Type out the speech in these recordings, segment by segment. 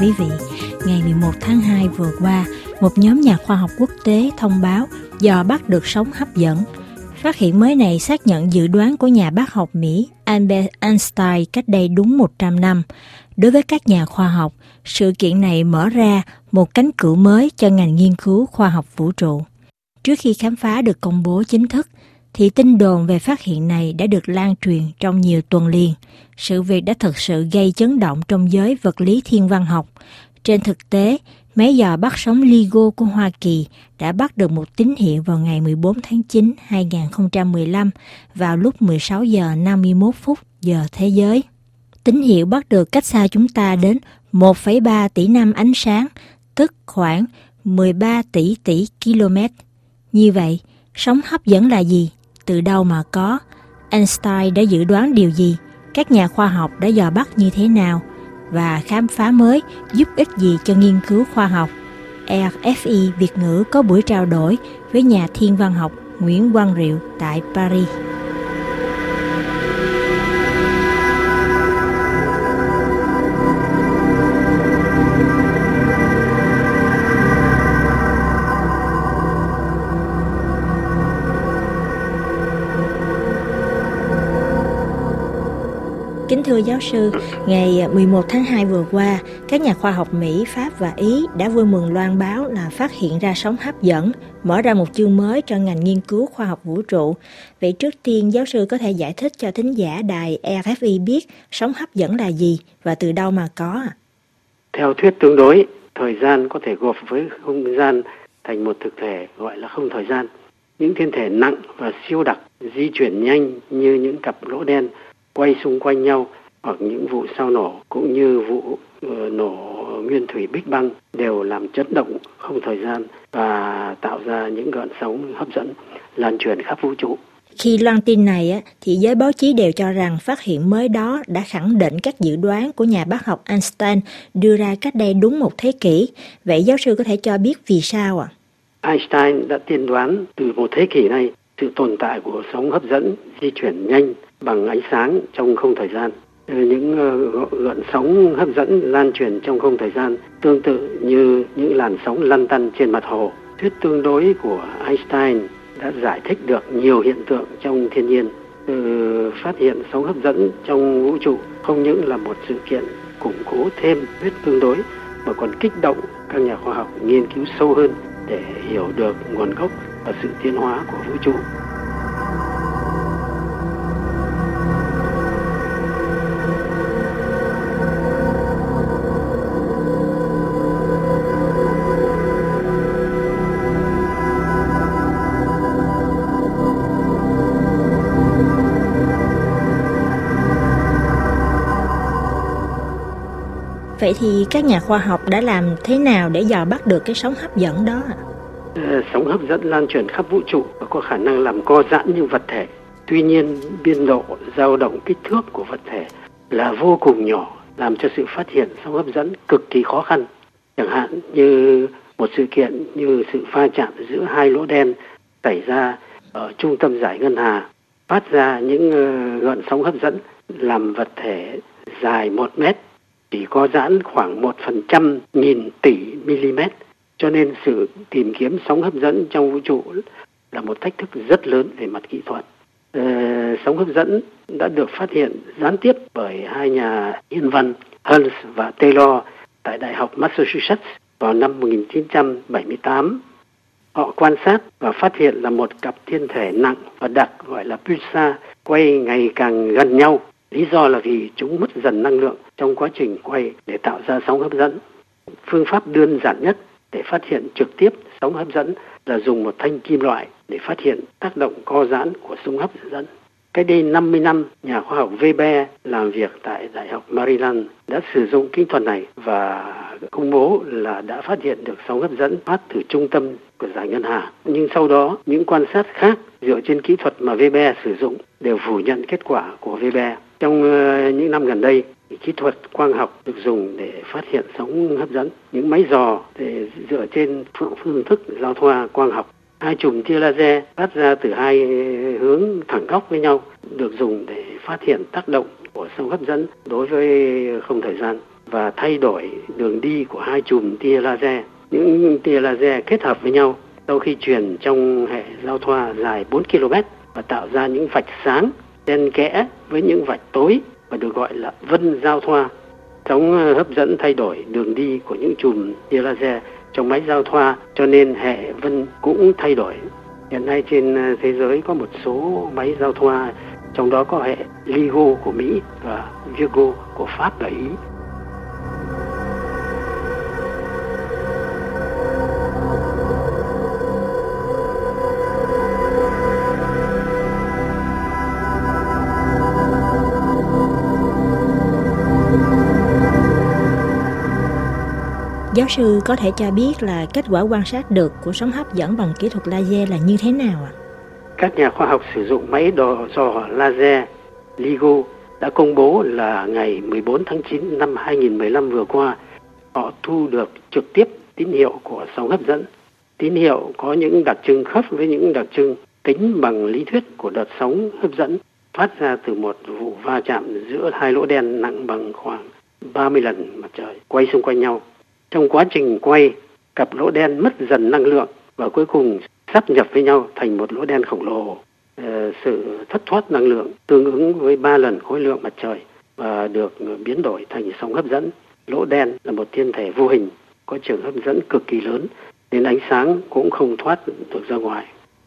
quý vị. Ngày 11 tháng 2 vừa qua, một nhóm nhà khoa học quốc tế thông báo dò bắt được sóng hấp dẫn. Phát hiện mới này xác nhận dự đoán của nhà bác học Mỹ Albert Einstein cách đây đúng 100 năm. Đối với các nhà khoa học, sự kiện này mở ra một cánh cửa mới cho ngành nghiên cứu khoa học vũ trụ. Trước khi khám phá được công bố chính thức, thì tin đồn về phát hiện này đã được lan truyền trong nhiều tuần liền. Sự việc đã thực sự gây chấn động trong giới vật lý thiên văn học. Trên thực tế, máy dò bắt sóng LIGO của Hoa Kỳ đã bắt được một tín hiệu vào ngày 14 tháng 9 2015 vào lúc 16 giờ 51 phút giờ thế giới. Tín hiệu bắt được cách xa chúng ta đến 1,3 tỷ năm ánh sáng, tức khoảng 13 tỷ tỷ km. Như vậy, sóng hấp dẫn là gì? Từ đâu mà có, Einstein đã dự đoán điều gì, các nhà khoa học đã dò bắt như thế nào và khám phá mới giúp ích gì cho nghiên cứu khoa học. RFI Việt ngữ có buổi trao đổi với nhà thiên văn học Nguyễn Quang Riệu tại Paris. Kính thưa giáo sư, ngày 11 tháng 2 vừa qua, các nhà khoa học Mỹ, Pháp và Ý đã vui mừng loan báo là phát hiện ra sóng hấp dẫn, mở ra một chương mới cho ngành nghiên cứu khoa học vũ trụ. Vậy trước tiên, giáo sư có thể giải thích cho thính giả đài RFI biết sóng hấp dẫn là gì và từ đâu mà có Theo thuyết tương đối, thời gian có thể gộp với không gian thành một thực thể gọi là không thời gian. Những thiên thể nặng và siêu đặc di chuyển nhanh như những cặp lỗ đen quay xung quanh nhau hoặc những vụ sao nổ cũng như vụ uh, nổ nguyên thủy Big Bang đều làm chấn động không thời gian và tạo ra những gợn sóng hấp dẫn lan truyền khắp vũ trụ. Khi loan tin này, thì giới báo chí đều cho rằng phát hiện mới đó đã khẳng định các dự đoán của nhà bác học Einstein đưa ra cách đây đúng một thế kỷ. Vậy giáo sư có thể cho biết vì sao ạ? À? Einstein đã tiên đoán từ một thế kỷ này sự tồn tại của sóng hấp dẫn di chuyển nhanh bằng ánh sáng trong không thời gian. Ờ, những ờ, gợn sóng hấp dẫn lan truyền trong không thời gian tương tự như những làn sóng lăn tăn trên mặt hồ. Thuyết tương đối của Einstein đã giải thích được nhiều hiện tượng trong thiên nhiên. Từ phát hiện sóng hấp dẫn trong vũ trụ không những là một sự kiện củng cố thêm thuyết tương đối mà còn kích động các nhà khoa học nghiên cứu sâu hơn để hiểu được nguồn gốc và sự tiến hóa của vũ trụ Vậy thì các nhà khoa học đã làm thế nào để dò bắt được cái sóng hấp dẫn đó ạ? Sóng hấp dẫn lan truyền khắp vũ trụ và có khả năng làm co giãn những vật thể. Tuy nhiên, biên độ dao động kích thước của vật thể là vô cùng nhỏ, làm cho sự phát hiện sóng hấp dẫn cực kỳ khó khăn. Chẳng hạn như một sự kiện như sự va chạm giữa hai lỗ đen xảy ra ở trung tâm giải ngân hà phát ra những ờ, gợn sóng hấp dẫn làm vật thể dài một mét chỉ có giãn khoảng một phần trăm nghìn tỷ mm cho nên sự tìm kiếm sóng hấp dẫn trong vũ trụ là một thách thức rất lớn về mặt kỹ thuật. Ờ, sóng hấp dẫn đã được phát hiện gián tiếp bởi hai nhà thiên văn Hulse và Taylor tại Đại học Massachusetts vào năm 1978. Họ quan sát và phát hiện là một cặp thiên thể nặng và đặc gọi là pulsar quay ngày càng gần nhau Lý do là vì chúng mất dần năng lượng trong quá trình quay để tạo ra sóng hấp dẫn. Phương pháp đơn giản nhất để phát hiện trực tiếp sóng hấp dẫn là dùng một thanh kim loại để phát hiện tác động co giãn của sóng hấp dẫn. Cách đây 50 năm, nhà khoa học Weber làm việc tại Đại học Maryland đã sử dụng kỹ thuật này và công bố là đã phát hiện được sóng hấp dẫn phát từ trung tâm của giải ngân hà. Nhưng sau đó, những quan sát khác dựa trên kỹ thuật mà Weber sử dụng đều phủ nhận kết quả của Weber. Trong ờ, những năm gần đây, kỹ thuật quang học được dùng để phát hiện sóng hấp dẫn. Những máy dò để dựa trên phương thức giao thoa quang học. Hai chùm tia laser phát ra từ hai hướng thẳng góc với nhau được dùng để phát hiện tác động của sóng hấp dẫn đối với không thời gian. và thay đổi đường đi của hai chùm tia laser. Những tia laser kết hợp với nhau sau khi truyền trong hệ giao thoa dài 4 km và tạo ra những vạch sáng xen kẽ với những vạch tối và được gọi là vân giao thoa. Sóng ờ, hấp dẫn thay đổi đường đi của những chùm tia laser trong máy giao thoa, cho nên hệ vân cũng thay đổi. Hiện nay trên ờ, thế giới có một số máy giao thoa, trong đó có hệ LIGO của Mỹ và Virgo của Pháp và Ý. Giáo sư có thể cho biết là kết quả quan sát được của sóng hấp dẫn bằng kỹ thuật laser là như thế nào ạ? À? Các nhà khoa học sử dụng máy đo dò laser LIGO đã công bố là ngày 14 tháng 9 năm 2015 vừa qua, họ thu được trực tiếp tín hiệu của sóng hấp dẫn. Tín hiệu có những đặc trưng khớp với những đặc trưng tính bằng lý thuyết của đợt sóng hấp dẫn phát ra từ một vụ va chạm giữa hai lỗ đen nặng bằng khoảng 30 lần mặt trời quay xung quanh nhau. Trong quá trình quay, cặp lỗ đen mất dần năng lượng và cuối cùng sắp nhập với nhau thành một lỗ đen khổng lồ. Ờ, sự thất thoát năng lượng tương ứng với ba lần khối lượng mặt trời và được biến đổi thành sóng hấp dẫn. Lỗ đen là một thiên thể vô hình có trường hấp dẫn cực kỳ lớn nên ánh sáng cũng không thoát được ra ngoài.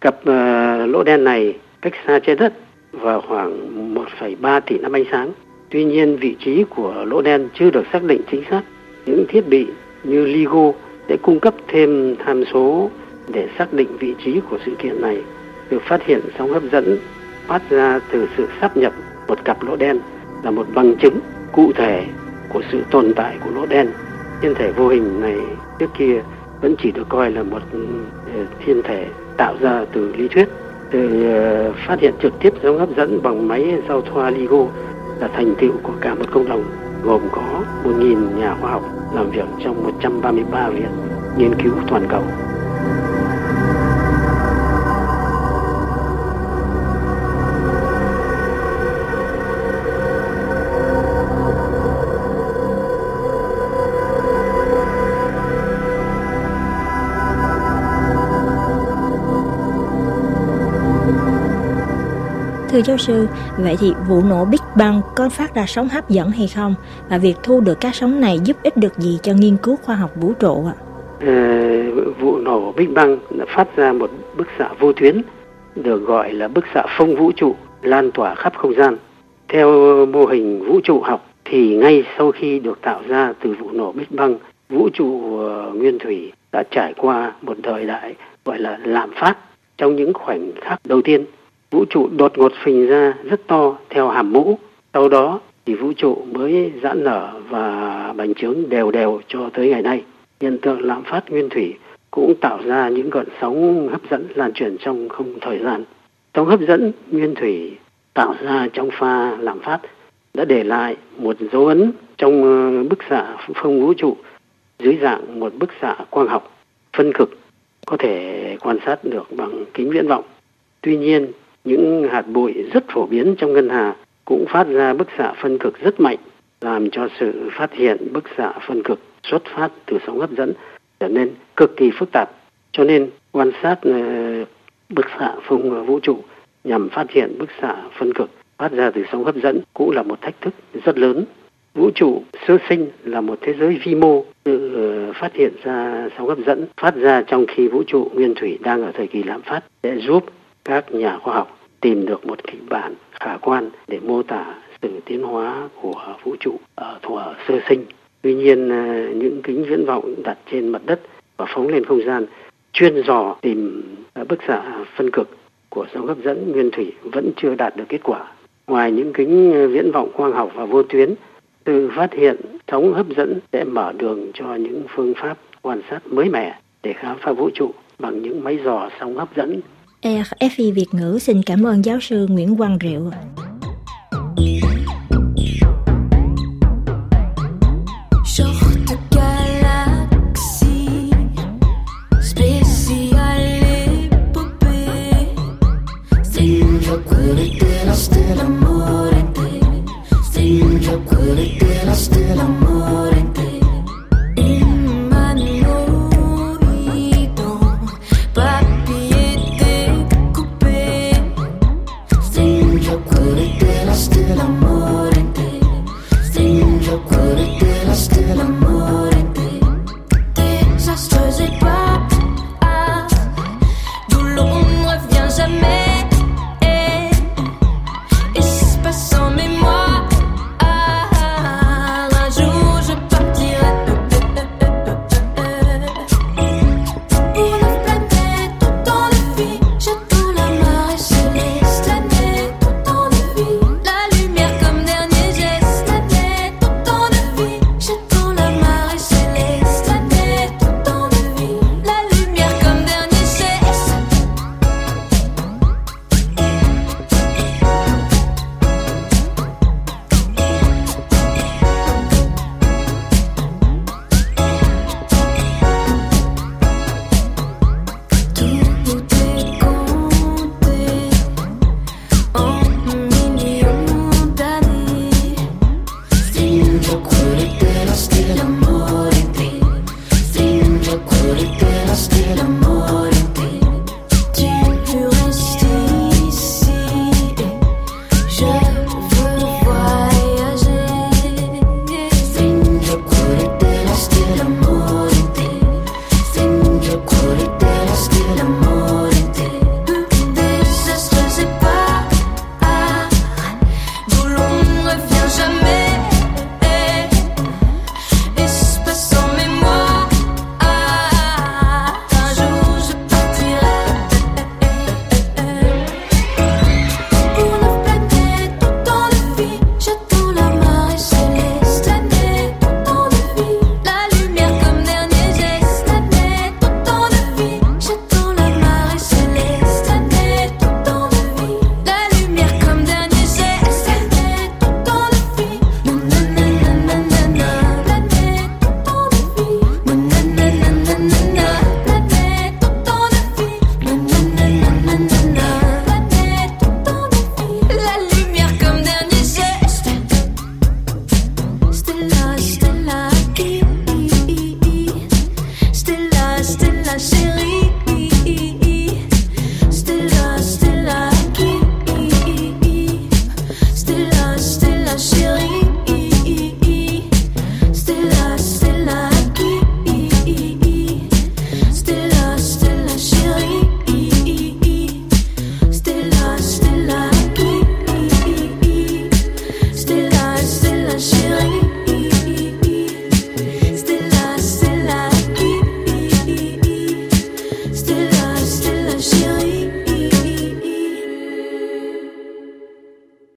Cặp uh, lỗ đen này cách xa trái đất vào khoảng 1,3 tỷ năm ánh sáng. Tuy nhiên vị trí của lỗ đen chưa được xác định chính xác. Những thiết bị như LIGO sẽ cung cấp thêm tham số để xác định vị trí của sự kiện này được phát hiện sóng hấp dẫn, phát ra từ sự sắp nhập một cặp lỗ đen là một bằng chứng cụ thể của sự tồn tại của lỗ đen. Thiên thể vô hình này trước kia vẫn chỉ được coi là một ờ, thiên thể tạo ra từ lý thuyết, từ ờ, phát hiện trực tiếp sóng hấp dẫn bằng máy giao thoa LIGO là thành tựu của cả một cộng đồng, gồm có 1.000 nhà khoa học làm việc trong 133 viện nghiên cứu toàn cầu. Thưa giáo sư, vậy thì vụ nổ Big Bang có phát ra sóng hấp dẫn hay không? Và việc thu được các sóng này giúp ích được gì cho nghiên cứu khoa học vũ trụ ạ? À, vụ nổ Big Bang đã phát ra một bức xạ vô tuyến được gọi là bức xạ phong vũ trụ lan tỏa khắp không gian. Theo mô hình vũ trụ học thì ngay sau khi được tạo ra từ vụ nổ Big Bang, vũ trụ ờ, nguyên thủy đã trải qua một thời đại gọi là lạm phát trong những khoảnh khắc đầu tiên vũ trụ đột ngột phình ra rất to theo hàm mũ. Sau đó thì vũ trụ mới giãn nở và bành trướng đều đều cho tới ngày nay. Hiện tượng lạm phát nguyên thủy cũng tạo ra những gợn sóng hấp dẫn lan truyền trong không thời gian. Sóng hấp dẫn nguyên thủy tạo ra trong pha lạm phát đã để lại một dấu ấn trong ờ, bức xạ phong vũ trụ dưới dạng một bức xạ quang học phân cực có thể quan sát được bằng kính viễn vọng. Tuy nhiên, những hạt bụi rất phổ biến trong ngân hà cũng phát ra bức xạ phân cực rất mạnh, làm cho sự phát hiện bức xạ phân cực xuất phát từ sóng hấp dẫn trở nên cực kỳ phức tạp. Cho nên quan sát ờ, bức xạ phong vũ trụ nhằm phát hiện bức xạ phân cực phát ra từ sóng hấp dẫn cũng là một thách thức rất lớn. Vũ trụ sơ sinh là một thế giới vi mô tự ờ, phát hiện ra sóng hấp dẫn phát ra trong khi vũ trụ nguyên thủy đang ở thời kỳ lạm phát sẽ giúp các nhà khoa học tìm được một kịch bản khả quan để mô tả sự tiến hóa của vũ trụ ở thuở sơ sinh. Tuy nhiên, ờ, những kính viễn vọng đặt trên mặt đất và phóng lên không gian chuyên dò tìm bức xạ phân cực của sóng hấp dẫn nguyên thủy vẫn chưa đạt được kết quả. Ngoài những kính viễn vọng quang học và vô tuyến, sự phát hiện sóng hấp dẫn sẽ mở đường cho những phương pháp quan sát mới mẻ để khám phá vũ trụ bằng những máy dò sóng hấp dẫn RFI Việt ngữ xin cảm ơn giáo sư Nguyễn Quang Rượu.